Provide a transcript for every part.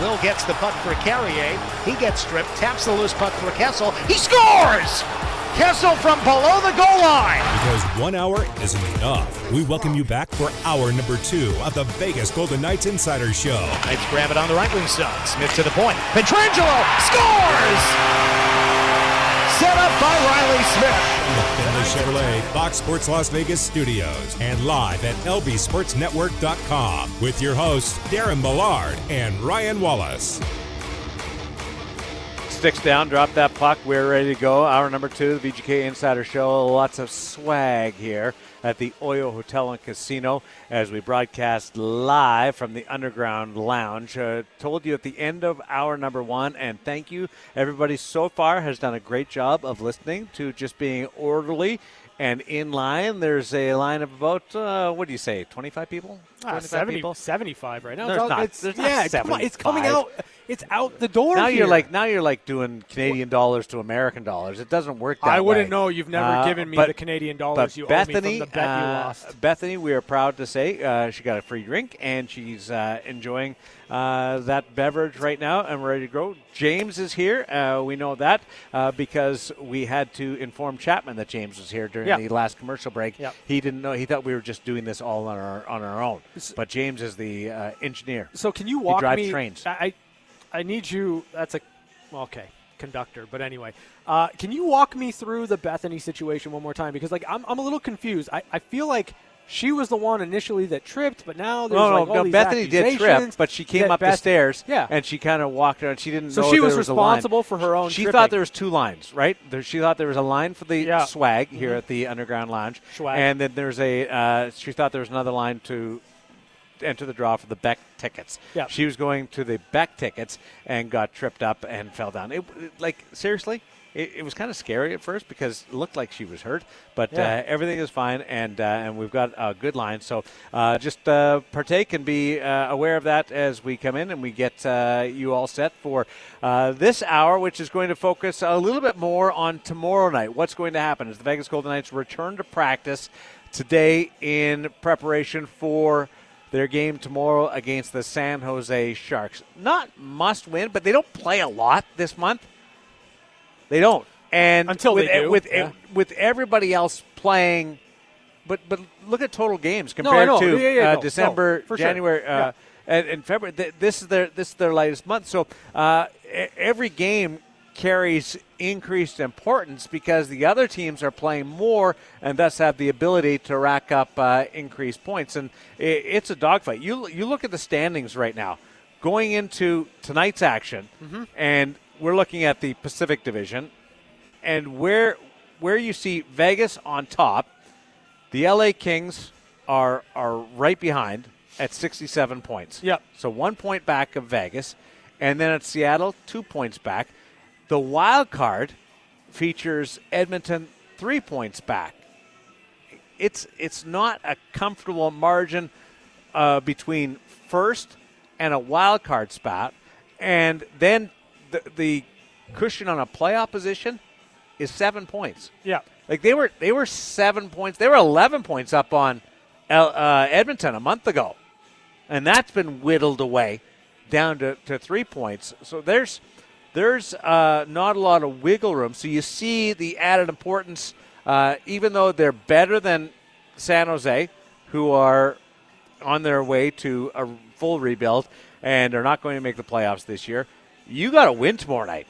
Will gets the puck for Carrier. He gets stripped, taps the loose puck for Kessel. He scores! Kessel from below the goal line. Because one hour isn't enough. We welcome you back for hour number two of the Vegas Golden Knights Insider Show. Knights grab it on the right wing side. Smith to the point. Pietrangelo scores! Set up by Reilly Smith. From the Findlay Chevrolet Fox Sports Las Vegas studios and live at lbsportsnetwork.com with your hosts Darren Millard and Ryan Wallace. Sticks down, drop that puck. We're ready to go. Hour number two, the VGK Insider Show. Lots of swag here at the Oyo Hotel and Casino as we broadcast live from the Underground Lounge. Uh, told you at the end of hour number one, and thank you. Everybody so far has done a great job of listening to just being orderly and in line. There's a line of about, uh, what do you say, 25 people? Ah, 25 70, people? 75 right now. There's It's all- not- it's- there's not yeah, come on, it's coming out. It's out the door. Now here. you're like now you're like doing Canadian dollars to American dollars. It doesn't work that way. I wouldn't way. know. You've never Uh, given me but- the Canadian dollars you Bethany, owe me from the bet you uh, lost. Bethany, we are proud to say uh, she got a free drink and she's uh, enjoying uh, that beverage right now and we're ready to go. James is here. Uh, we know that uh, because we had to inform Chapman that James was here during Yeah. the last commercial break. Yeah. He didn't know. He thought we were just doing this all on our on our own. But James is the uh, engineer. So can you walk drives me? trains. I, I need you. That's a well, okay conductor. But anyway, uh, can you walk me through the Bethany situation one more time? Because like I'm I'm a little confused. I, I feel like. She was the one initially that tripped, but now there's No, like no, all no. these Bethany did trip, but she came up the stairs, Yeah. and she kind of walked around. She didn't So know she was was responsible for her own She tripping. thought there was two lines, right? There, she thought there was a line for the Yeah. swag here at the Underground Lounge, Swag. and then there's a. Uh, she thought there was another line to enter the draw for the Beck tickets. Yeah. She was going to the Beck tickets and got tripped up and fell down. It, it- like seriously. It, it was kind of scary at first because it looked like she was hurt, but Yeah. uh, everything is fine, and uh, and we've got a good line. So uh, just uh, partake and be uh, aware of that as we come in and we get uh, you all set for uh, this hour, which is going to focus a little bit more on tomorrow night. What's going to happen as the Vegas Golden Knights return to practice today in preparation for their game tomorrow against the San Jose Sharks. Not must win, but they don't play a lot this month. They don't. And Until with, they do, with yeah. with everybody else playing, but but look at total games compared to Yeah, yeah, uh, no, December, no, for sure. January, uh, and, and February. Th- This is their this is their lightest month. So uh, every game carries increased importance because the other teams are playing more and thus have the ability to rack up uh, increased points. And i it's a dogfight. You you look at the standings right now, going into tonight's action, Mm-hmm. and we're looking at the Pacific Division, and where where you see Vegas on top, the LA Kings are are right behind at 67 points. Yep. So one point back of Vegas, and then at Seattle, two points back. The wild card features Edmonton three points back. It's it's not a comfortable margin uh, between first and a wild card spot, and then the, the cushion on a playoff position is seven points. Yeah. Like they were they were seven points. They were eleven points up on El, uh, Edmonton a month ago, and that's been whittled away down to, to three points. So there's there's uh, not a lot of wiggle room. So you see the added importance, uh, even though they're better than San Jose, who are on their way to a full rebuild and are not going to make the playoffs this year. You got to win tomorrow night.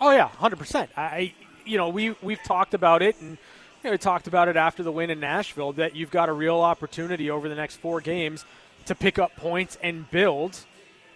Oh yeah, hundred percent. I, you know, we we've talked about it, and you know, we talked about it after the win in Nashville that you've got a real opportunity over the next four games to pick up points and build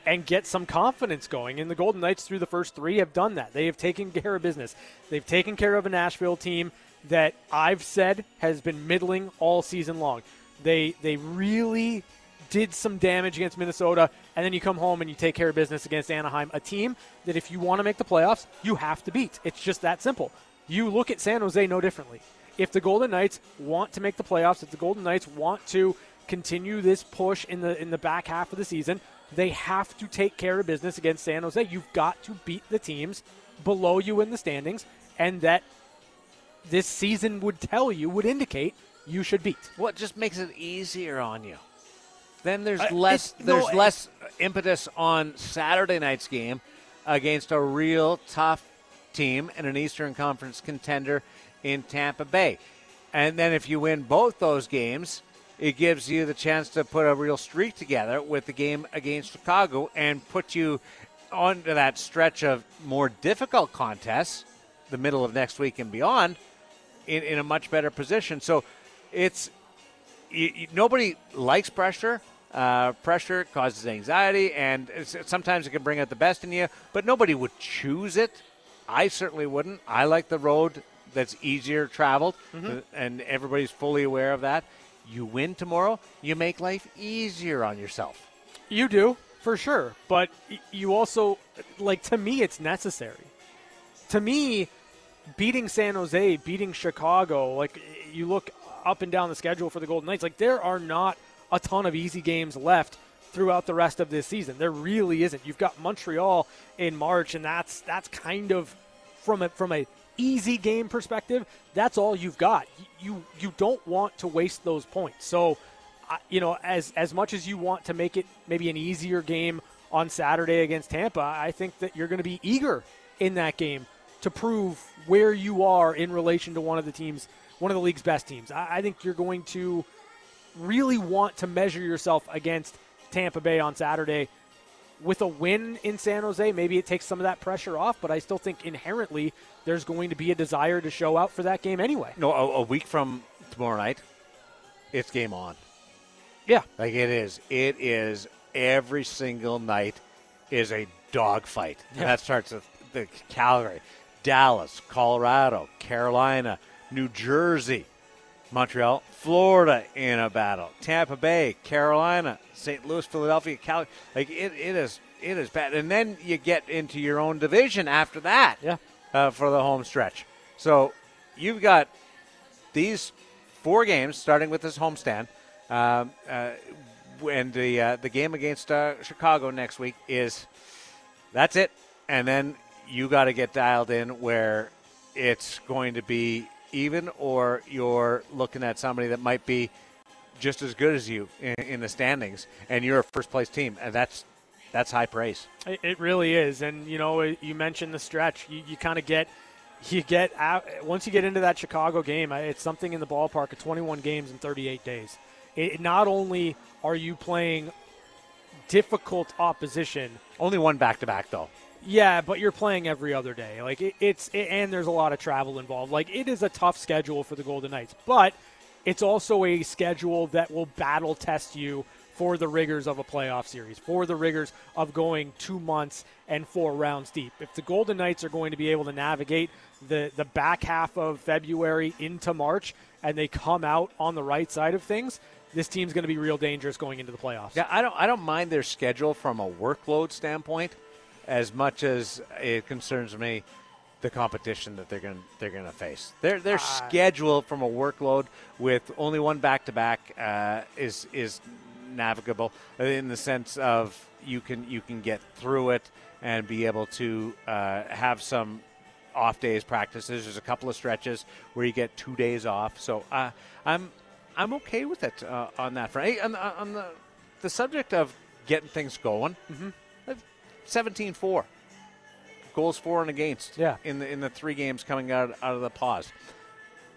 and get some confidence going. And the Golden Knights through the first three have done that. They have taken care of business. They've taken care of a Nashville team that I've said has been middling all season long. They they really did some damage against Minnesota, and then you come home and you take care of business against Anaheim, a team that if you want to make the playoffs, you have to beat. It's just that simple. You look at San Jose no differently. If the Golden Knights want to make the playoffs, if the Golden Knights want to continue this push in the in the back half of the season, they have to take care of business against San Jose. You've got to beat the teams below you in the standings, and that this season would tell you, would indicate you should beat. What just makes it easier on you? then there's Uh, less it's- no, there's less impetus on Saturday night's game against a real tough team and an Eastern Conference contender in Tampa Bay. And then if you win both those games, it gives you the chance to put a real streak together with the game against Chicago and put you onto that stretch of more difficult contests, the middle of next week and beyond, in, in a much better position. So it's you, you- nobody likes pressure. Uh, pressure causes anxiety, and it's, sometimes it can bring out the best in you. But nobody would choose it. I certainly wouldn't. I like the road that's easier traveled, uh, and everybody's fully aware of that. You win tomorrow, you make life easier on yourself. You do, for sure. But you also, like, to me, it's necessary. To me, beating San Jose, beating Chicago, like, you look up and down the schedule for the Golden Knights, like, there are not a ton of easy games left throughout the rest of this season. There really isn't. You've got Montreal in March, and that's that's kind of from a from a easy game perspective. That's all you've got. You you don't want to waste those points. So you know, as as much as you want to make it maybe an easier game on Saturday against Tampa, I think that you're going to be eager in that game to prove where you are in relation to one of the teams, one of the league's best teams. I, I think you're going to really want to measure yourself against Tampa Bay on Saturday. With a win in San Jose, maybe it takes some of that pressure off, but I still think inherently there's going to be a desire to show out for that game anyway. No, a, a week from tomorrow night, it's game on. Yeah. Like it is. It is every single night is a dogfight. And that starts with the Calgary, Dallas, Colorado, Carolina, New Jersey, Montreal, Florida in a battle. Tampa Bay, Carolina, St. Louis, Philadelphia, Calgary. Like it, it is it is bad. And then you get into your own division after that. Yeah. Uh, for the home stretch. So you've got these four games, starting with this homestand, um, uh, and the uh, the game against uh, Chicago next week is that's it, and then you got to get dialed in where it's going to be even, or you're looking at somebody that might be just as good as you in, in the standings, and you're a first place team, and that's that's high praise. It, really is, and you know, you mentioned the stretch. You, you kind of get, you get out once you get into that Chicago game. It's something in the ballpark of 21 games in 38 days. It, not only are you playing difficult opposition, Only one back to back though. Yeah, but you're playing every other day. Like it, it's it, and there's a lot of travel involved. Like it is a tough schedule for the Golden Knights, but it's also a schedule that will battle test you for the rigors of a playoff series, for the rigors of going two months and four rounds deep. If the Golden Knights are going to be able to navigate the the back half of February into March and they come out on the right side of things, this team's going to be real dangerous going into the playoffs. Yeah, I don't. I don't mind their schedule from a workload standpoint, as much as it concerns me the competition that they're going to they're going to face. Their their schedule from a workload with only one back to back is is navigable in the sense of you can you can get through it and be able to uh, have some off days practices. There's a couple of stretches where you get two days off. So uh, I'm I'm okay with it uh, on that front. Hey, on, on the the subject of getting things going, mm-hmm. 17-4. goals for and against. Yeah. in the in the three games coming out out of the pause.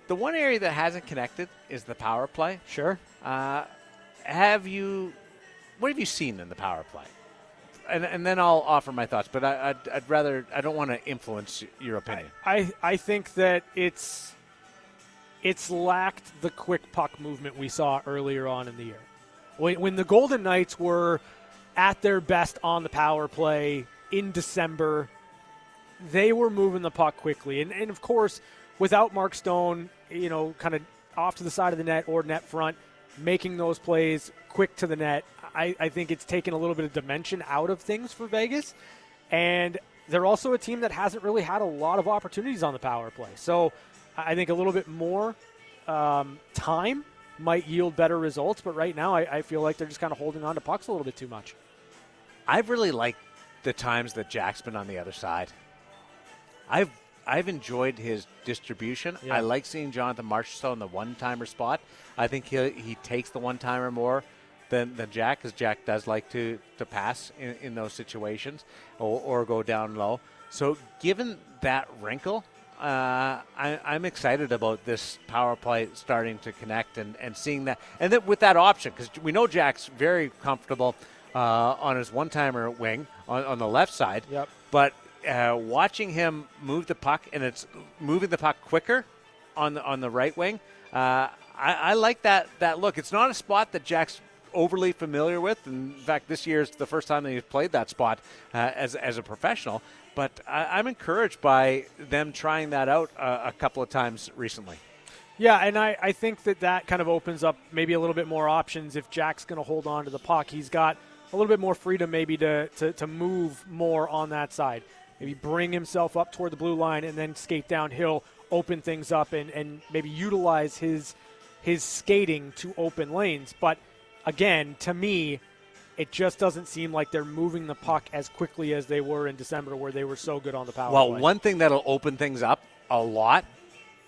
The one area that hasn't connected is the power play. Sure. Uh, have you? What have you seen in the power play? And, and then I'll offer my thoughts, but I, I'd, I'd rather I don't want to influence your opinion. I I think that it's it's lacked the quick puck movement we saw earlier on in the year. When the Golden Knights were at their best on the power play in December, they were moving the puck quickly, and and of course without Mark Stone, you know, kind of off to the side of the net or net front, making those plays quick to the net. I, I think it's taken a little bit of dimension out of things for Vegas. And they're also a team that hasn't really had a lot of opportunities on the power play. So I think a little bit more um, time might yield better results. But right now, I, I feel like they're just kind of holding on to pucks a little bit too much. I've really liked the times that Jack's been on the other side. I've I've enjoyed his distribution. Yeah. I like seeing Jonathan Marchessault in the one timer spot. I think he he takes the one timer more than, than Jack, because Jack does like to, to pass in, in those situations or, or go down low. So, given that wrinkle, uh, I, am excited about this power play starting to connect and, and seeing that. And then with that option, because we know Jack's very comfortable uh, on his one timer wing on, on the left side. Yep. But uh, watching him move the puck, and it's moving the puck quicker on the, on the right wing. Uh, I, I, like that that look. It's not a spot that Jack's overly familiar with. In fact, this year is the first time that he's played that spot uh, as as a professional. But I, am encouraged by them trying that out uh, a couple of times recently. Yeah, and I, I think that that kind of opens up maybe a little bit more options if Jack's going to hold on to the puck. He's got a little bit more freedom maybe to, to, to move more on that side maybe bring himself up toward the blue line and then skate downhill, open things up, and, and maybe utilize his his skating to open lanes. But again, to me, it just doesn't seem like they're moving the puck as quickly as they were in December, where they were so good on the power. Well, play. one thing that'll open things up a lot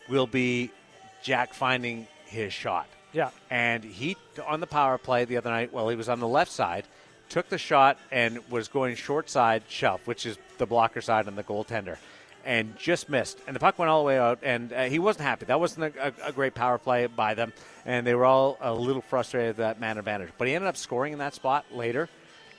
will be Jack finding his shot. Yeah, and he on the power play the other night. Well, he was on the left side took the shot and was going short side shelf, which is the blocker side and the goaltender, and just missed. And the puck went all the way out, and uh, he wasn't happy. That wasn't a, a, a, great power play by them, and they were all a little frustrated with that man advantage. But he ended up scoring in that spot later.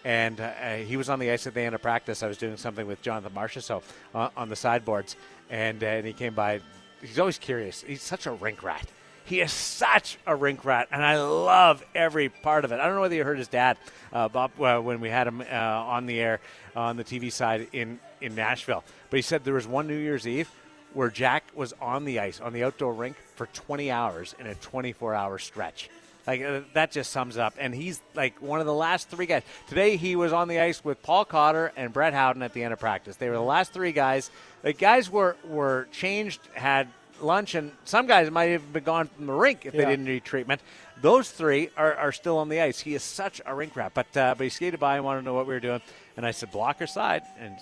And uh, he was on the ice at the end of practice. I was doing something with Jonathan Marchessault so uh, on the sideboards, and, uh, and he came by. He's always curious. He's such a rink rat he is such a rink rat, and I love every part of it. I don't know whether you heard his dad, uh, Bob, uh, when we had him uh, on the air on the TV side in, in Nashville. But he said there was one New Year's Eve where Jack was on the ice, on the outdoor rink, for 20 hours in a 24 hour stretch. Like uh, that just sums up. And he's like one of the last three guys. Today he was on the ice with Paul Cotter and Brett Howden at the end of practice. They were the last three guys. The guys were were changed, had lunch, and some guys might have been gone from the rink if yeah. they didn't need treatment. Those three are, are still on the ice. He is such a rink rat. But uh, but he skated by and wanted to know what we were doing, and I said blocker side, and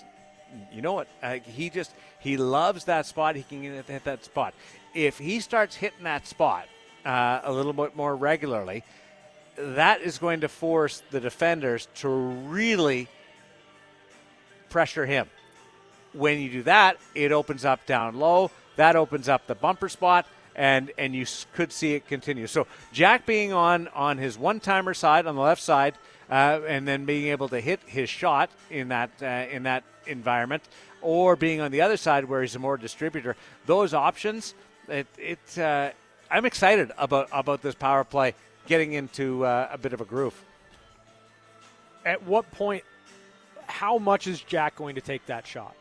you know what? Uh, he just he loves that spot. He can hit that spot. If he starts hitting that spot uh, a little bit more regularly, that is going to force the defenders to really pressure him. When you do that, it opens up down low. That opens up the bumper spot, and and you could see it continue. So Jack being on on his one timer side on the left side, uh, and then being able to hit his shot in that uh, in that environment, or being on the other side where he's a more distributor. Those options, it, it uh, I'm excited about about this power play getting into uh, a bit of a groove. At what point? How much is Jack going to take that shot?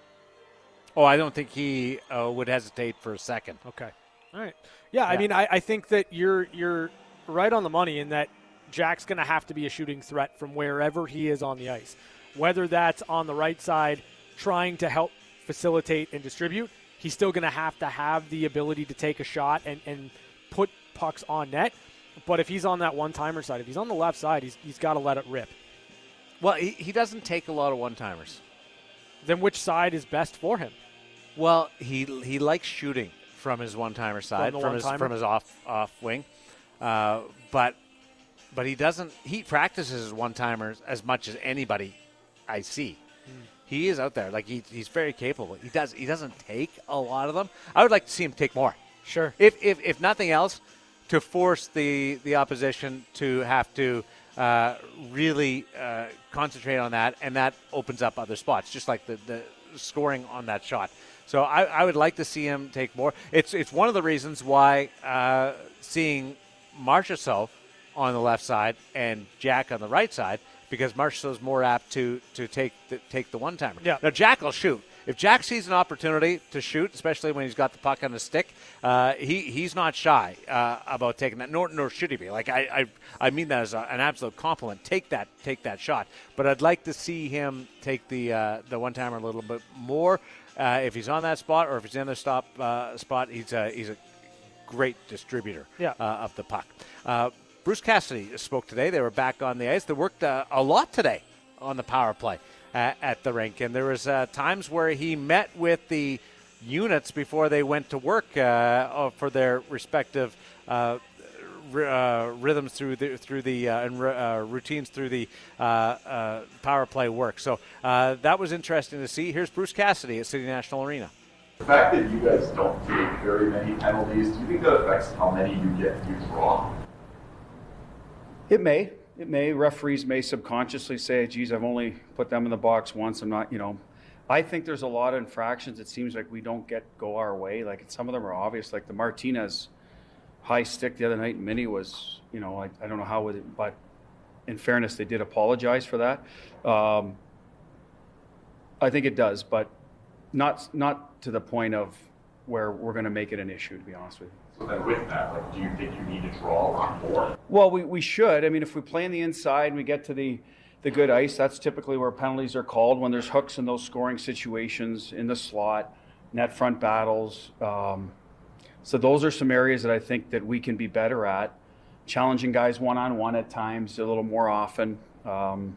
Oh, I don't think he uh, would hesitate for a second. Okay. All right. Yeah, yeah. I mean, I, I think that you're you're right on the money in that Jack's going to have to be a shooting threat from wherever he is on the ice, whether that's on the right side trying to help facilitate and distribute. He's still going to have to have the ability to take a shot and, and put pucks on net. But if he's on that one timer side, if he's on the left side, he's, he's got to let it rip. Well, he, he doesn't take a lot of one timers. Then which side is best for him? Well, he he likes shooting from his one timer side, from, from his from his off off wing, uh, but but he doesn't. He practices his one timers as much as anybody I see. Mm. He is out there like he, he's very capable. He does he doesn't take a lot of them. I would like to see him take more. Sure. If if, if nothing else, to force the the opposition to have to uh, really uh, concentrate on that, and that opens up other spots, just like the, the scoring on that shot. So I, I, would like to see him take more. It's it's one of the reasons why uh, seeing Marchessault on the left side and Jack on the right side because Marchessault is more apt to to take the, take the one timer. Yeah. Now Jack will shoot. If Jack sees an opportunity to shoot, especially when he's got the puck on the stick, uh, he he's not shy uh, about taking that. Nor nor should he be. Like I I, I mean that as a, an absolute compliment. Take that take that shot. But I'd like to see him take the uh, the one timer a little bit more. Uh, if he's on that spot or if he's in the stop uh, spot, he's a, he's a great distributor yeah. uh, of the puck. Uh, Bruce Cassidy spoke today. They were back on the ice. They worked uh, a lot today on the power play at, at the rink, and there was uh, times where he met with the units before they went to work for their respective uh, rhythms through the through the uh, and uh, routines through the uh, uh, power play work. So that was interesting to see. Here's Bruce Cassidy at City National Arena. The fact that you guys don't take very many penalties, do you think that affects how many you get you draw? It may. It may. Referees may subconsciously say, geez, I've only put them in the box once. I'm not, you know. I think there's a lot of infractions. It seems like we don't get go our way. Like some of them are obvious. Like the Martinez high stick the other night, Mini was, you know, I, I don't know how it, but in fairness, they did apologize for that. Um, I think it does, but not not to the point of where we're going to make it an issue. To be honest with you. So then, with that, like, do you think you need to draw a lot more? Well, we, we should. I mean, if we play on the inside and we get to the the good ice, that's typically where penalties are called when there's hooks in those scoring situations in the slot, net front battles. Um, so those are some areas that I think that we can be better at, challenging guys one on one at times a little more often. Um,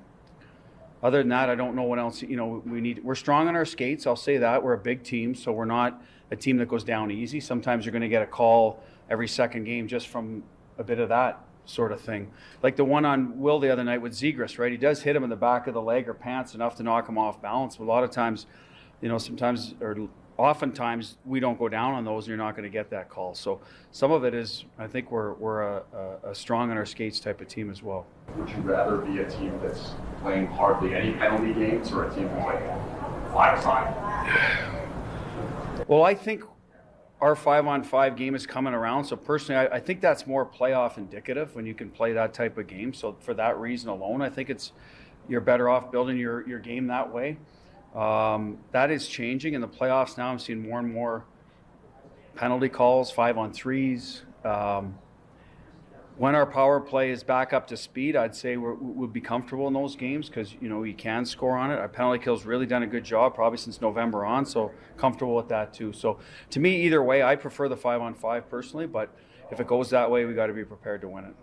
other than that, I don't know what else. You know, we need. We're strong on our skates. I'll say that we're a big team, so we're not a team that goes down easy. Sometimes you're going to get a call every second game just from a bit of that sort of thing. Like the one on Will the other night with Zegras, right? He does hit him in the back of the leg or pants enough to knock him off balance. But a lot of times, you know, sometimes or oftentimes we don't go down on those and you're not going to get that call. So some of it is, I think we're, we're a, a, a strong on our skates type of team as well. Would you rather be a team that's playing hardly any penalty games or a team that's like five five? Well, I think our five on five game is coming around. So personally, I, I, think that's more playoff indicative when you can play that type of game. So for that reason alone, I think it's you're better off building your, your game that way. Um, that is changing in the playoffs now. I'm seeing more and more penalty calls, five on threes. Um, when our power play is back up to speed, I'd say we would be comfortable in those games because you know you can score on it. Our penalty kill's really done a good job, probably since November on, so comfortable with that too. So to me, either way, I prefer the five on five personally, but if it goes that way, we got to be prepared to win it.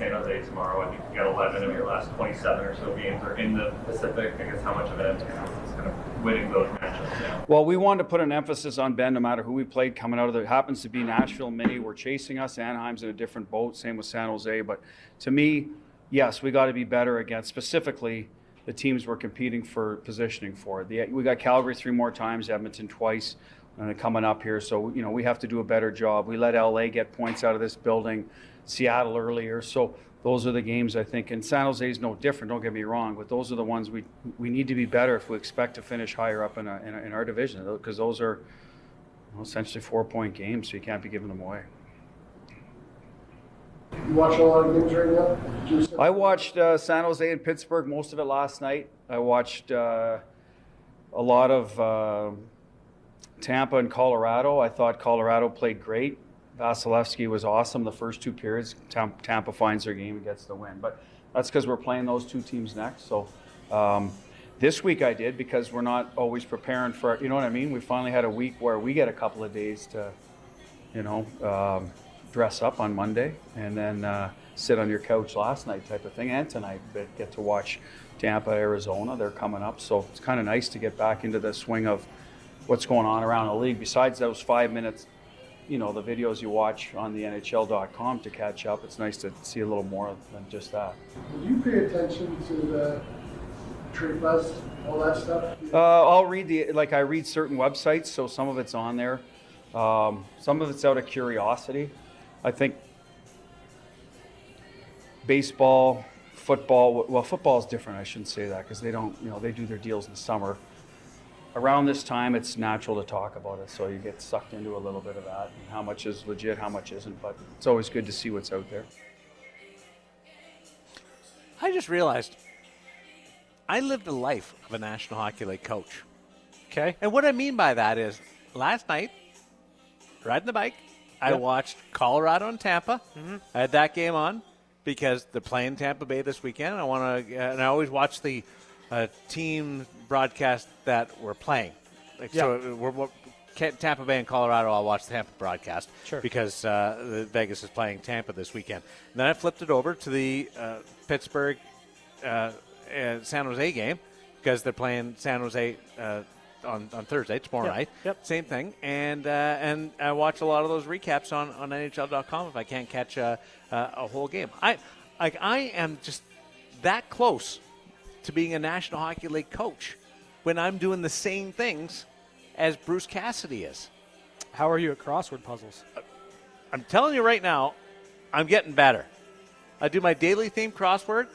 San Jose tomorrow. I think you got 11 of your last 27 or so games are in the Pacific. I guess how much of an emphasis is kind of winning those matchups now? Well, we wanted to put an emphasis on Ben no matter who we played coming out of there. It happens to be Nashville, Many were chasing us. Anaheim's in a different boat. Same with San Jose. But to me, yes, we got to be better against specifically the teams we're competing for positioning for. The, we got Calgary three more times, Edmonton twice. Uh, coming up here, so you know we have to do a better job. We let LA get points out of this building. Seattle earlier. So those are the games I think. And San Jose is no different. Don't get me wrong, but those are the ones we we need to be better if we expect to finish higher up in, a, in, a, in, our division because those are you know, essentially four point games, so you can't be giving them away. You watch a lot of games right now? I watched uh, San Jose and Pittsburgh most of it last night. I watched uh, a lot of uh, Tampa and Colorado. I thought Colorado played great. Vasilevskiy was awesome the first two periods. Tampa finds their game and gets the win. But that's because we're playing those two teams next. So um, this week I did because we're not always preparing for, you know what I mean? We finally had a week where we get a couple of days to, you know, um, dress up on Monday and then uh, sit on your couch last night type of thing. And tonight, but get to watch Tampa, Arizona. They're coming up. So it's kind of nice to get back into the swing of what's going on around the league besides those five minutes you know the videos you watch on the NHL.com to catch up. It's nice to see a little more than just that. Do you pay attention to the trade buzz, all that stuff? Uh, I'll read the like I read certain websites, so some of it's on there. Um, some of it's out of curiosity. I think baseball, football. Well, football is different. I shouldn't say that because they don't. You know, they do their deals in the summer around this time, it's natural to talk about it. So you get sucked into a little bit of that and how much is legit, how much isn't. But it's always good to see what's out there. I just realized I lived the life of a National Hockey League coach. Okay. And what I mean by that is last night, riding the bike, I watched Colorado and Tampa. Mm-hmm. I had that game on because they're playing Tampa Bay this weekend. I want to, and I always watch the uh, team broadcast that we're playing. Like, yeah. So we're, we're, Tampa Bay and Colorado, I'll watch the Tampa broadcast sure. because uh, Vegas is playing Tampa this weekend. And then I flipped it over to the uh, Pittsburgh uh, San Jose game because they're playing San Jose uh, on, on Thursday, tomorrow Yep, night. yep. Same thing, and uh, and I watch a lot of those recaps on, on NHL.com if I can't catch a, a, a whole game. I like I am just that close to being a National Hockey League coach when I'm doing the same things as Bruce Cassidy is. How are you at crossword puzzles? I'm telling you right now, I'm getting better. I do my daily theme crossword.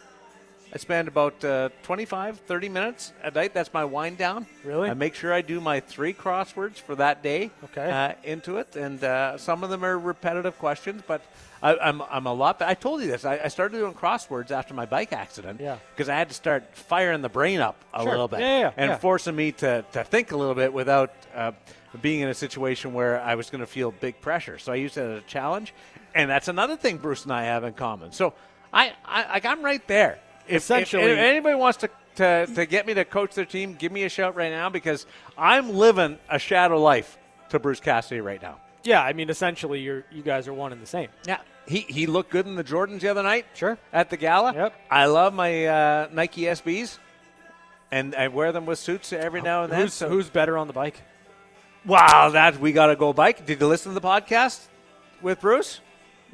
I spend about uh, 25, 30 minutes a night. That's my wind down. Really? I make sure I do my three crosswords for that day Okay. uh, into it. And uh, some of them are repetitive questions, but I, I'm, I'm a lot. I told you this. I, I started doing crosswords after my bike accident Yeah. because I had to start firing the brain up a Sure. little bit Yeah, yeah, and yeah. forcing me to, to think a little bit without uh, being in a situation where I was going to feel big pressure. So I used it as a challenge, and that's another thing Bruce and I have in common. So I, I like I'm right there. If, Essentially- if, if anybody wants to, to to get me to coach their team, give me a shout right now because I'm living a shadow life to Bruce Cassidy right now. Yeah, I mean, essentially, you're you guys are one and the same. Yeah, he he looked good in the Jordans the other night. Sure. at the gala. Yep. I love my uh, Nike SBs, and I wear them with suits every now and then. Who's, so who's better on the bike? Wow, that we got to go bike. Did you listen to the podcast with Bruce?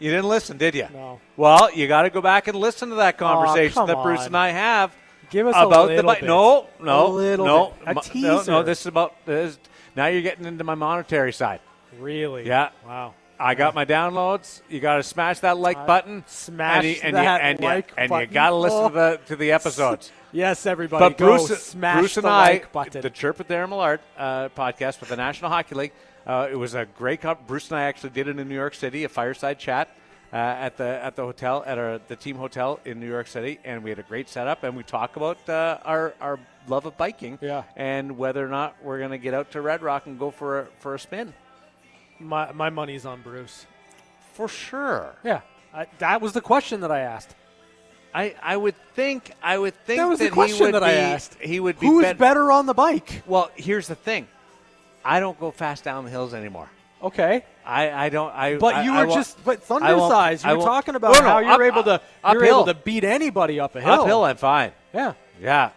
You didn't listen, did you? No. Well, you got to go back and listen to that conversation come that Bruce on. and I have Give us a about the little bit. No, no, A little no, bit. A no, teaser. no. This is about this. Now you're getting into my monetary side. Really? Yeah. Wow. I got my downloads. You got to smash that like button. smash and you, and that you, and like you, and button. you got to listen Oh. to the to the episodes. Yes, everybody. But go Bruce, smash Bruce and the I, like button. the Chirp with Darren Millard uh, podcast with the National Hockey League, uh, it was a great. Co- Bruce and I actually did it in New York City, a fireside chat uh, at the at the hotel at our the team hotel in New York City, and we had a great setup, and we talk about uh, our our love of biking, Yeah. and whether or not we're going to get out to Red Rock and go for a, for a spin. my my money's on Bruce. For sure. Yeah, I, that was the question that I asked. I, I would think I would think That was the he question would that be, I asked. He would be Who's bet- better on the bike? Well, here's the thing. I don't go fast down the hills anymore. Okay, I, I don't. I but you I were won't- just but I thunder size. You were talking about No, no, how you're up- able to up- you're able to beat anybody up a hill. uphill. I'm fine. Yeah, Yeah,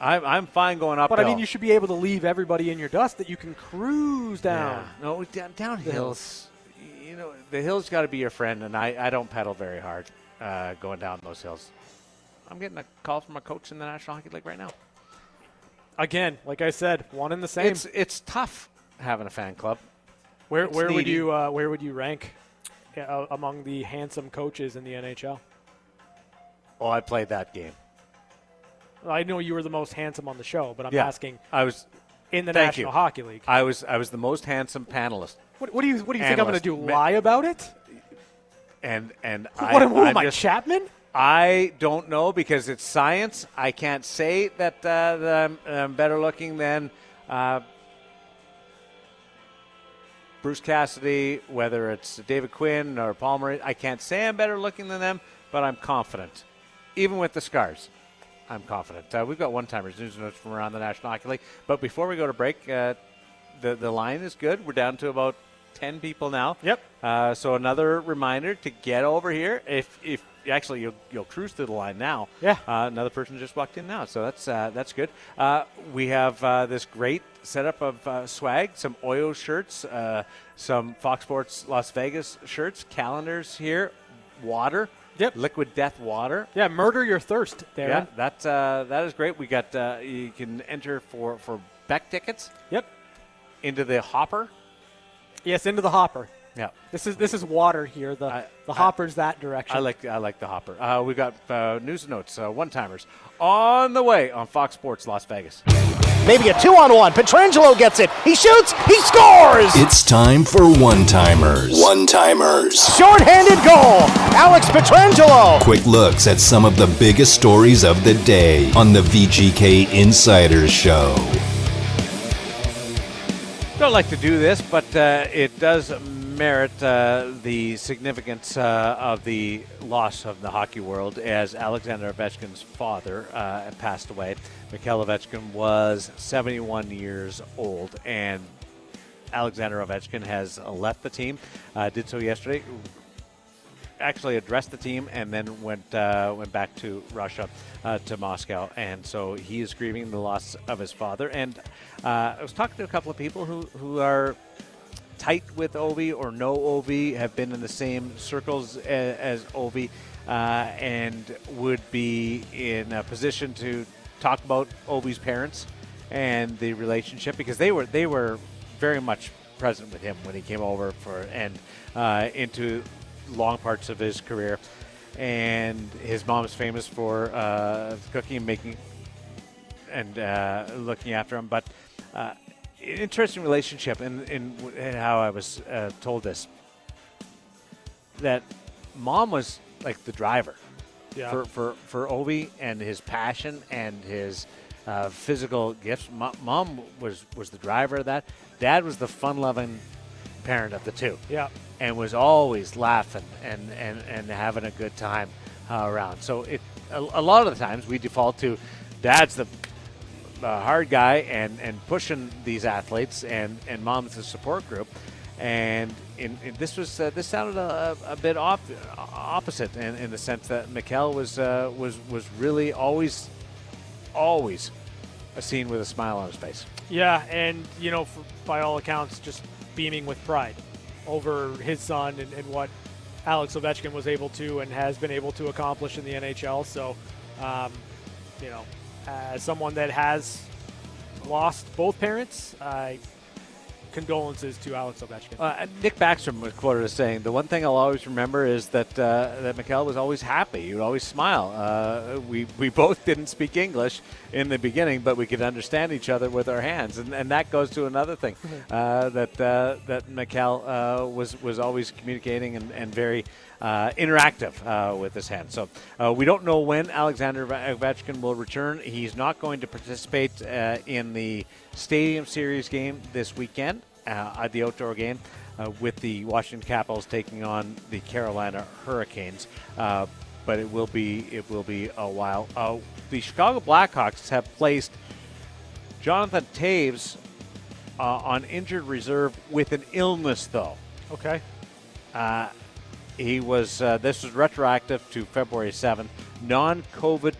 I'm I'm fine going up. but I mean, you should be able to leave everybody in your dust that you can cruise down. Yeah. No, down, down hills. You know, the hills got to be your friend, and I, I don't pedal very hard uh, going down those hills. I'm getting a call from a coach in the National Hockey League right now. Again, like I said, one and the same. It's it's tough having a fan club. where it's where would you uh, where would you rank uh, among the handsome coaches in the NHL? Oh, I played that game. I know you were the most handsome on the show, but I'm Yeah. asking I was in the National you. Hockey League. I was I was the most handsome panelist, What, what do you what do you think I'm going to do? Lie about it? and and What, I, am, who am I, Chapman? I don't know because it's science. I can't say that, uh, that I'm, I'm better looking than uh, Bruce Cassidy, whether it's David Quinn or Palmer. I can't say I'm better looking than them, but I'm confident. Even with the scars, I'm confident. Uh, we've got one timers news notes from around the National Hockey League. But before we go to break, uh, the, the line is good. We're down to about 10 people now. Yep. Uh, so another reminder to get over here. If if actually you'll you'll cruise through the line now. Yeah. Uh, another person just walked in now, so that's uh, that's good. Uh, we have uh, this great setup of uh, swag, some Oyo shirts, uh, some Fox Sports Las Vegas shirts, calendars here, water. Yep. Liquid Death water. Yeah, murder your thirst, Darren. Yeah, that uh, that is great. We got uh, you can enter for for Beck tickets Yep. into the hopper. Yes, into the hopper. Yeah. This is this is water here. The I- the I- hopper's that direction. I like I like the hopper. Uh, we got uh, news and notes, uh, one timers on the way on Fox Sports Las Vegas. Maybe a two on one. Pietrangelo gets it. He shoots. He scores. It's time for one timers. One timers. Short-handed goal. Alex Pietrangelo. Quick looks at some of the biggest stories of the day on the VGK Insiders Show. Don't like to do this, but uh, it does merit uh, the significance uh, of the loss of the hockey world as Alexander Ovechkin's father uh, passed away. Mikhail Ovechkin was 71 years old, and Alexander Ovechkin has left the team. Uh, did so yesterday. actually addressed the team and then went uh, went back to Russia uh, to Moscow, and so he is grieving the loss of his father. And I was talking to a couple of people who who are tight with Ovi or know Ovi, have been in the same circles as, as Ovi, uh, and would be in a position to talk about Ovi's parents and the relationship because they were they were very much present with him when he came over for and uh, into long parts of his career. And his mom is famous for uh, cooking and making and uh, looking after him. But uh, interesting relationship in, in, in how I was uh, told this. That mom was like the driver Yeah. for, for, for Ovi and his passion and his uh, physical gifts. Mo- Mom was, was the driver of that. Dad was the fun loving parent of the two Yeah. and was always laughing and, and, and having a good time uh, around. So it a, a lot of the times we default to dad's the uh, hard guy and, and pushing these athletes, and, and mom's the support group. And in, in this was uh, this sounded a, a bit off, opposite in, in the sense that Mikel was uh, was was really always always a scene with a smile on his face. Yeah, and you know, for, by all accounts, just beaming with pride over his son and, and what Alex Ovechkin was able to and has been able to accomplish in the NHL. So, um, you know, as someone that has lost both parents, I condolences to Alex Ovechkin. Uh, Nick Backstrom was quoted as saying, "The one thing I'll always remember is that uh, that Mikel was always happy. He would always smile. Uh, we we both didn't speak English in the beginning, but we could understand each other with our hands, and, and that goes to another thing uh, that uh, that Mikel uh, was was always communicating and, and very." Uh, interactive uh, with his hand. So uh, we don't know when Alexander Ovechkin will return. He's not going to participate uh, in the Stadium Series game this weekend uh, at the outdoor game uh, with the Washington Capitals taking on the Carolina Hurricanes. Uh, but it will be it will be a while. Uh, the Chicago Blackhawks have placed Jonathan Toews uh, on injured reserve with an illness, though. Okay. Uh, he was. Uh, this was retroactive to February 7th. Non-COVID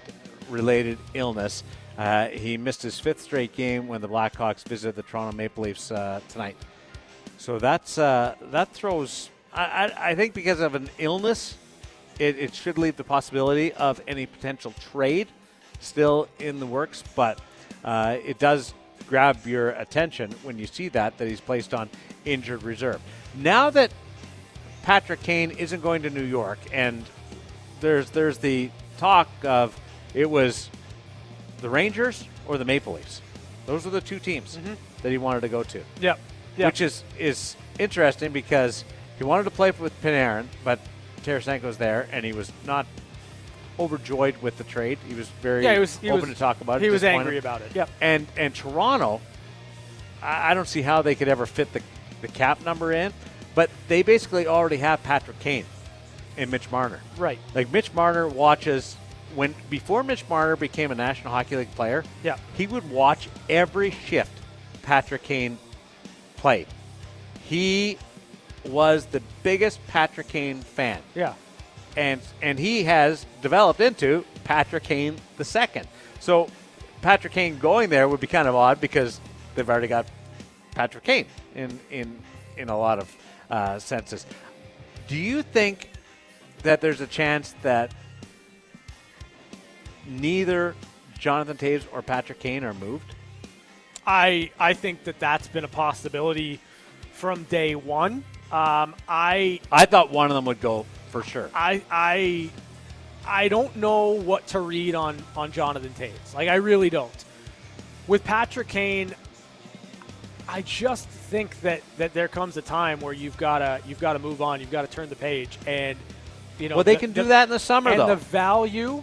related illness. Uh, he missed his fifth straight game when the Blackhawks visited the Toronto Maple Leafs uh, tonight. So that's uh, that throws. I, I, I think because of an illness, it, it should leave the possibility of any potential trade still in the works. But uh, it does grab your attention when you see that that he's placed on injured reserve. Now that Patrick Kane isn't going to New York, and there's there's the talk of it was the Rangers or the Maple Leafs. Those are the two teams mm-hmm. that he wanted to go to, Yep. Yep. which is is interesting because he wanted to play with Panarin, but Tarasenko's there, and he was not overjoyed with the trade. He was very yeah, he was he open was, to talk about it. He was angry about it. Yep. And and Toronto, I, I don't see how they could ever fit the, the cap number in, but they basically already have Patrick Kane and Mitch Marner. Right. Like Mitch Marner watches when before Mitch Marner became a National Hockey League player. Yeah. He would watch every shift Patrick Kane played. He was the biggest Patrick Kane fan Yeah. and and he has developed into Patrick Kane the second. So Patrick Kane going there would be kind of odd because they've already got Patrick Kane in in in a lot of uh, senses. Do you think that there's a chance that neither Jonathan Toews or Patrick Kane are moved? I I think that that's been a possibility from day one. Um, I I thought one of them would go for sure. I I I don't know what to read on on Jonathan Toews. Like I really don't. With Patrick Kane, I just think that that there comes a time where you've got to you've got to move on. You've got to turn the page, and you know well, they the- can the- do that in the summer, and though. the value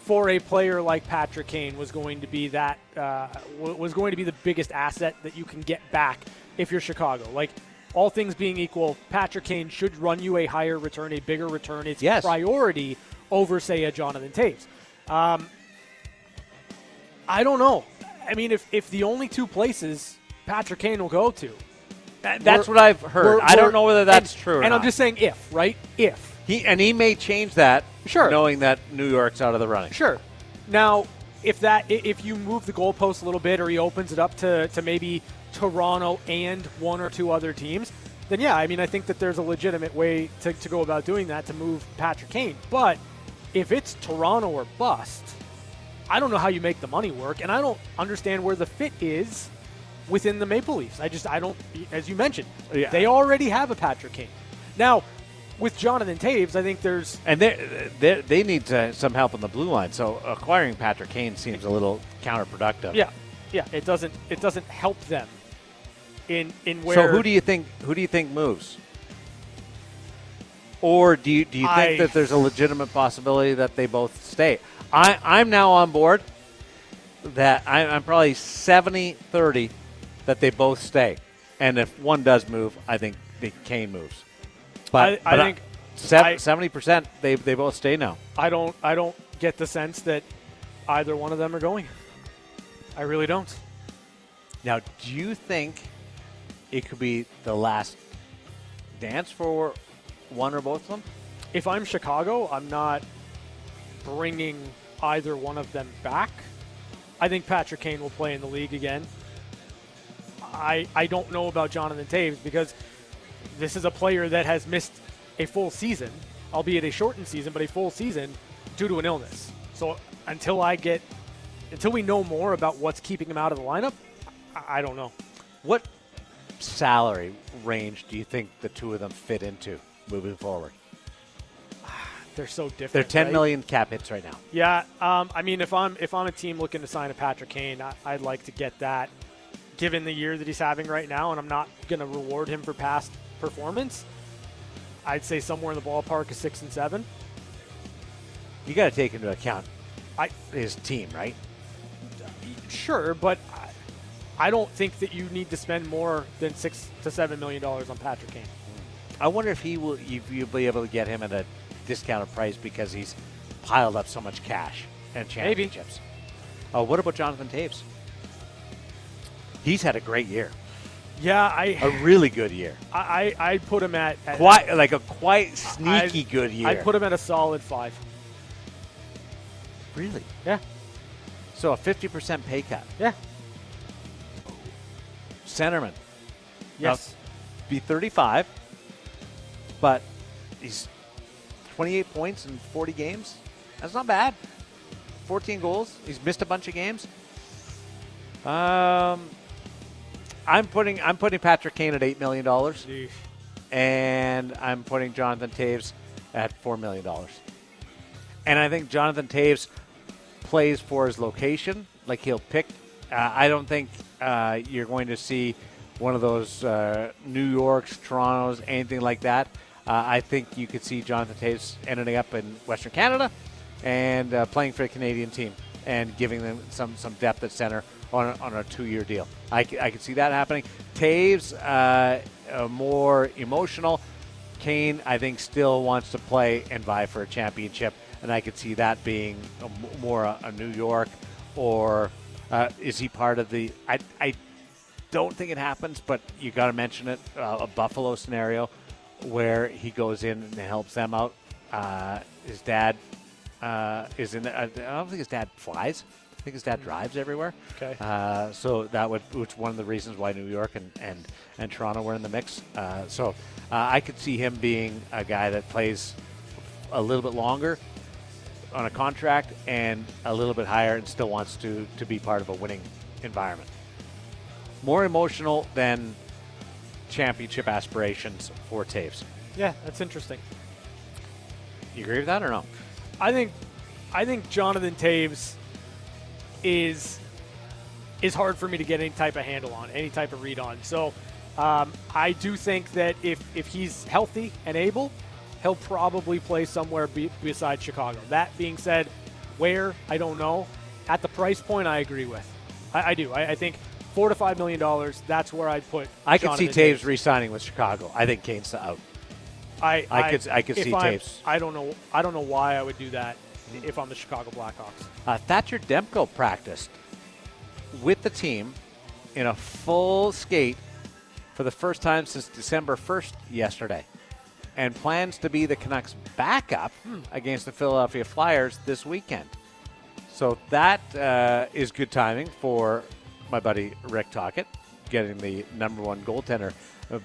for a player like Patrick Kane was going to be that uh, was going to be the biggest asset that you can get back if you're Chicago. Like all things being equal, Patrick Kane should run you a higher return, a bigger return. It's Yes. priority over say a Jonathan Toews. Um, I don't know. I mean, if if the only two places Patrick Kane will go to, That- That's We're- what I've heard. we're- I don't know whether that's and- true. Or and I'm just saying if, right? If. he and he may change that. Sure. knowing that New York's out of the running. Sure. Now, if that if you move the goalpost a little bit, or he opens it up to to maybe Toronto and one or two other teams, then yeah, I mean, I think that there's a legitimate way to, to go about doing that to move Patrick Kane. But if it's Toronto or bust, I don't know how you make the money work, and I don't understand where the fit is within the Maple Leafs. I just I don't, as you mentioned, Yeah. they already have a Patrick Kane. Now, with Jonathan Toews, I think there's And they they need to, some help on the blue line. So acquiring Patrick Kane seems a little counterproductive. Yeah, yeah. It doesn't it doesn't help them in in where. So who do you think who do you think moves? Or do you do you think I- that there's a legitimate possibility that they both stay? I, I'm now on board that I, I'm probably 70-30 that they both stay. And if one does move, I think the Kane moves. But I- I but think 70% they, they both stay now. I don't I don't get the sense that either one of them are going. I really don't. Now, do you think it could be the last dance for one or both of them? If I'm Chicago, I'm not bringing either one of them back. I think Patrick Kane will play in the league again. I I don't know about Jonathan Toews because this is a player that has missed a full season, albeit a shortened season, but a full season due to an illness. So until I get until we know more about what's keeping him out of the lineup, I, I don't know. What salary range do you think the two of them fit into moving forward? They're so different. They're ten right? million cap hits right now. Yeah, um, I mean, if I'm if I'm a team looking to sign a Patrick Kane, I, I'd like to get that, given the year that he's having right now, and I'm not going to reward him for past performance. I'd say somewhere in the ballpark of six and seven. You got to take into account I his team, right? sure, but I, I don't think that you need to spend more than six to seven million dollars on Patrick Kane. I wonder if he will, if you'll be able to get him at a discounted price because he's piled up so much cash and Maybe. championships. Oh, what about Jonathan Toews? He's had a great year, Yeah, I a really good year, I I I'd put him at, at quite like a quite sneaky I'd- good year. I'd put him at a solid five. really, Yeah, so a fifty percent pay cut. yeah, Centerman, yes. be thirty-five, but he's twenty-eight points in forty games. That's not bad. Fourteen goals. He's missed a bunch of games. Um, I'm putting I'm putting Patrick Kane at eight million dollars, and I'm putting Jonathan Toews at four million dollars. And I think Jonathan Toews plays for his location. Like he'll pick. Uh, I don't think uh, you're going to see one of those uh, New Yorks, Torontos, anything like that. Uh, I think you could see Jonathan Toews ending up in Western Canada and uh, playing for a Canadian team and giving them some, some depth at center on a, on a two-year deal. I, I can see that happening. Toews, uh, uh, more emotional. Kane, I think, still wants to play and vie for a championship, and I could see that being a more a, a New York, or uh, is he part of the? I, I don't think it happens, but you got to mention it. Uh, a Buffalo scenario where he goes in and helps them out. Uh, his dad uh, is in. I don't think his dad flies. I think his dad drives everywhere. Okay. Uh, so that would, which one of the reasons why New York and, and, and Toronto were in the mix. Uh, so uh, I could see him being a guy that plays a little bit longer on a contract and a little bit higher and still wants to, to be part of a winning environment. More emotional than championship aspirations for Toews. Yeah, that's interesting. You agree with that or no? I think I think Jonathan Toews is is hard for me to get any type of handle on, any type of read on. So um, I do think that if if he's healthy and able, he'll probably play somewhere be, beside Chicago. That being said, where I don't know. At the price point, I agree with. I, I do. I, I think four to five million dollars. That's where I'd put. I could see Toews re-signing with Chicago. I think Kane's out. I, I could- I could see I'm- Toews. I don't know. I don't know why I would do that if I'm the Chicago Blackhawks. Uh, Thatcher Demko practiced with the team in a full skate for the first time since December 1st yesterday, and plans to be the Canucks' backup against the Philadelphia Flyers this weekend. So that uh, is good timing for my buddy Rick Tocchet, getting the number one goaltender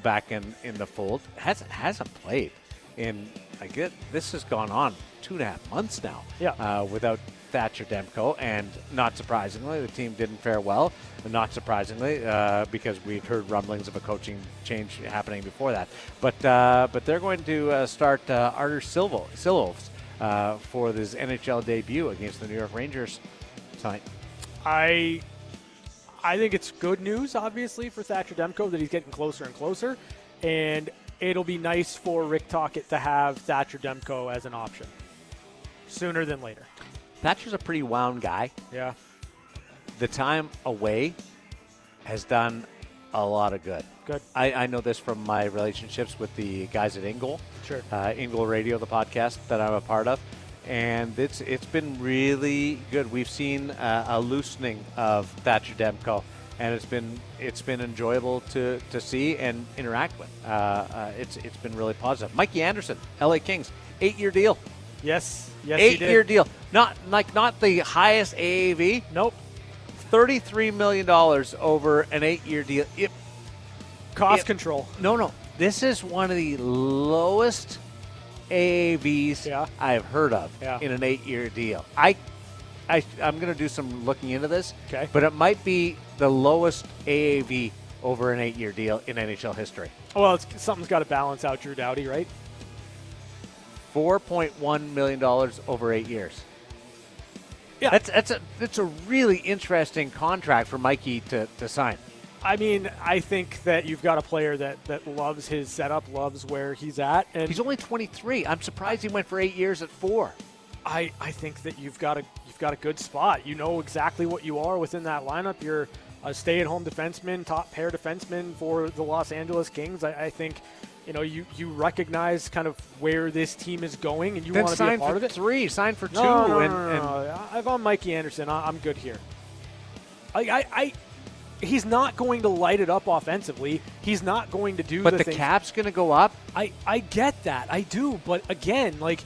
back in, in the fold. Hasn't hasn't played in I get this has gone on two and a half months now. Yeah. Uh, without Thatcher Demko, and not surprisingly, the team didn't fare well. Not surprisingly, uh, because we'd heard rumblings of a coaching change happening before that. But uh, but they're going to uh, start uh, Artur Silvo, Silovs uh, for his NHL debut against the New York Rangers tonight. I I think it's good news, obviously, for Thatcher Demko that he's getting closer and closer, and it'll be nice for Rick Tocchet to have Thatcher Demko as an option sooner than later. Thatcher's a pretty wound guy. Yeah. The time away has done a lot of good. Good. I, I know this from my relationships with the guys at Ingle. Sure. Uh, Ingle Radio, the podcast that I'm a part of. And it's it's been really good. We've seen uh, a loosening of Thatcher Demko, and it's been it's been enjoyable to, to see and interact with. Uh, uh, it's it's been really positive. Mikey Anderson, L.A. Kings, eight year deal, Yes. Yes. he eight did. year deal. Not like not the highest AAV. Nope. Thirty three million dollars over an eight year deal. It, Cost It- control. no, no. This is one of the lowest AAVs Yeah. I've heard of Yeah. in an eight-year deal. I, I, I'm going to do some looking into this. Okay. But it might be the lowest AAV over an eight-year deal in NHL history. Well, it's, something's got to balance out Drew Doughty, right? Four point one million dollars over eight years. Yeah. That's that's a that's a really interesting contract for Mikey to, to sign. I mean, I think that you've got a player that, that loves his setup, loves where he's at, and He's only 23. I'm surprised he went for eight years at four. I, I think that you've got a you've got a good spot. You know exactly what you are within that lineup. You're a stay-at-home defenseman, top pair defenseman for the Los Angeles Kings. I, I think you know you, you recognize kind of where this team is going, and you want to be a part for of it. three, sign for two, No, no, and, no, no, and no. I've on Mikey Anderson. I, I'm good here. I, I, I, he's not going to light it up offensively. He's not going to do but the, the cap's going to go up. I, I get that. I do. But again, like,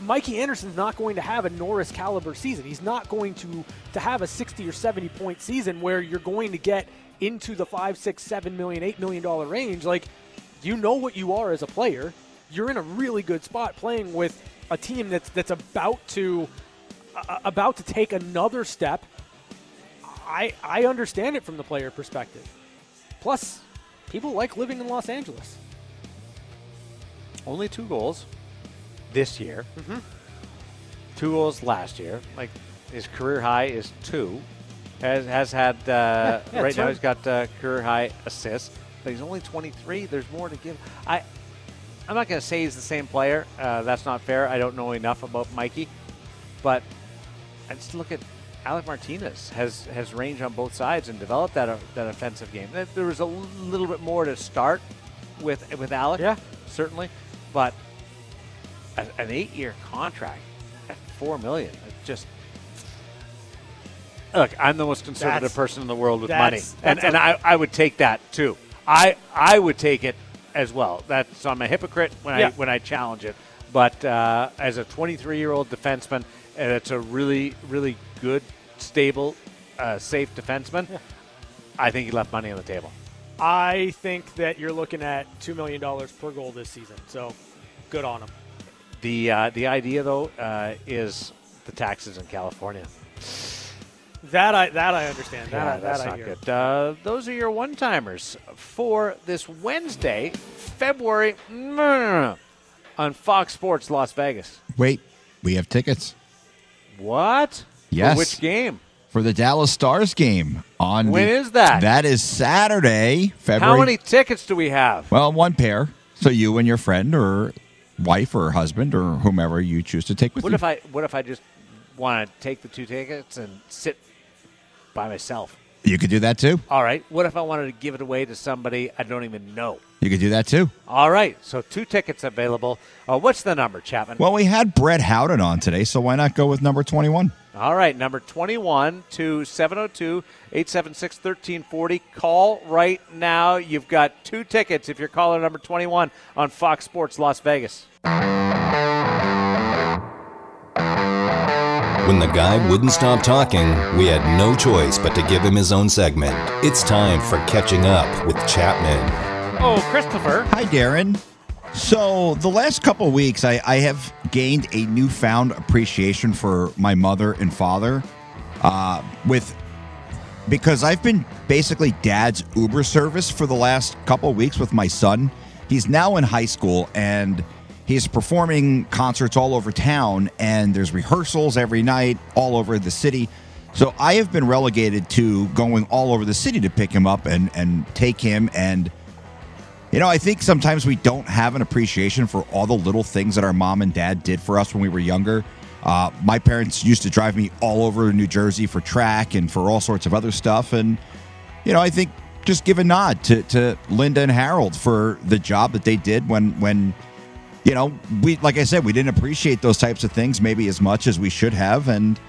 Mikey Anderson's not going to have a Norris caliber season. He's not going to, to have a 60 or 70 point season where you're going to get into the five, six, seven million, eight million dollar range. Like, you know what you are as a player. You're in a really good spot playing with a team that's that's about to uh, about to take another step. I I understand it from the player perspective. Plus, people like living in Los Angeles. Only two goals this year. Two goals last year. Like his career high is two. Has has had uh, yeah, right now he's got uh, career high assists. But he's only 23. There's more to give. I I'm not going to say he's the same player. Uh, that's not fair. I don't know enough about Mikey, but I just look at Alec Martinez has has range on both sides and developed that uh, that offensive game. There- was a little bit more to start with with Alec, Yeah. certainly, but an eight-year contract at four million, it just. Look, I'm the most conservative That's- person in the world with money, that's- and, that's and I, I would take that too. I I would take it as well. That's so I'm a hypocrite when Yeah. I when I challenge it. But uh, as a 23 year old defenseman, and it's a really really good, stable, uh, safe defenseman. I think he left money on the table. I think that you're looking at two million dollars per goal this season. So, good on him. The uh, the idea though uh, is the taxes in California. That I that I understand. That, Yeah, I, that's that I not hear. good. Uh, those are your one timers for this Wednesday, February on Fox Sports Las Vegas. Wait, we have tickets What? Yes. For which game? for the Dallas Stars game on. When the- is that? That is Saturday, February. How many tickets do we have? Well, one pair. So you and your friend or wife or husband or whomever you choose to take with What you. if I what if I just want to take the two tickets and sit by myself? you could do that too. All right. What if I wanted to give it away to somebody I don't even know? You could do that too. All right. So two tickets available. Uh, what's the number, Chapman? Well, we had Brett Howden on today, so why not go with number 21? All right, number 21 to 702 876 1340. Call right now. You've got two tickets if you're caller number 21 on Fox Sports Las Vegas. When the guy wouldn't stop talking, we had no choice but to give him his own segment. It's time for Catching Up with Chapman. Oh, Christopher. Hi, Darren. So, the last couple weeks, I, I have gained a newfound appreciation for my mother and father. Uh, with because I've been basically dad's Uber service for the last couple weeks with my son. He's now in high school and he's performing concerts all over town, and there's rehearsals every night all over the city. So I have been relegated to going all over the city to pick him up and, and take him and you know, I think sometimes we don't have an appreciation for all the little things that our mom and dad did for us when we were younger. Uh, my parents used to drive me all over New Jersey for track and for all sorts of other stuff. And, you know, I think just give a nod to, to Linda and Harold for the job that they did when, when, you know, we, like I said, we didn't appreciate those types of things maybe as much as we should have. And,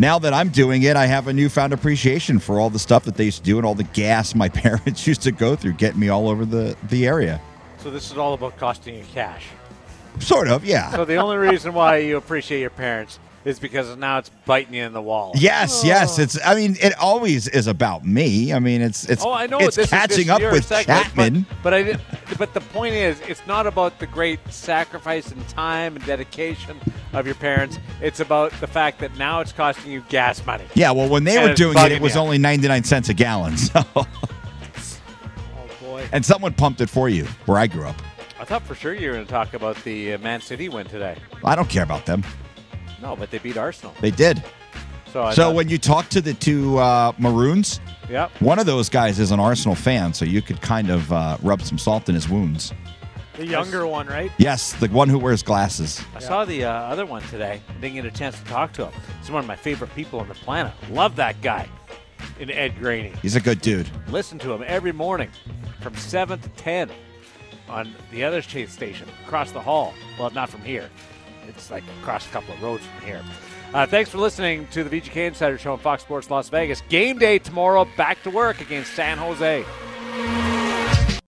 now that I'm doing it, I have a newfound appreciation for all the stuff that they used to do and all the gas my parents used to go through getting me all over the, the area. So this is all about costing you cash. Sort of, yeah. So the only reason why you appreciate your parents is because now it's biting you in the wall. Yes, yes. It's. I mean, it always is about me. I mean, it's. It's. Oh, I know. It's this catching this up with segment, Chapman. But, but I did, But the point is, it's not about the great sacrifice and time and dedication of your parents. It's about the fact that now it's costing you gas money. Yeah. Well, when they And were doing it, it was you. only ninety nine cents a gallon. So. Oh boy. And someone pumped it for you where I grew up. I thought for sure you were going to talk about the uh, Man City win today. I don't care about them. No, but they beat Arsenal. They did. So, I So thought- when you talk to the two uh, Maroons, Yep. one of those guys is an Arsenal fan, so you could kind of uh, rub some salt in his wounds. The younger one, right? Yes, the one who wears glasses. I saw the uh, other one today. I didn't get a chance to talk to him. He's one of my favorite people on the planet. Love that guy. In Ed Graney. He's a good dude. Listen to him every morning from 7 to 10 on the other station across the hall. Well, not from here. It's like across a couple of roads from here. Uh, thanks for listening to the VGK Insider Show on Fox Sports Las Vegas. Game day tomorrow. Back to work against San Jose.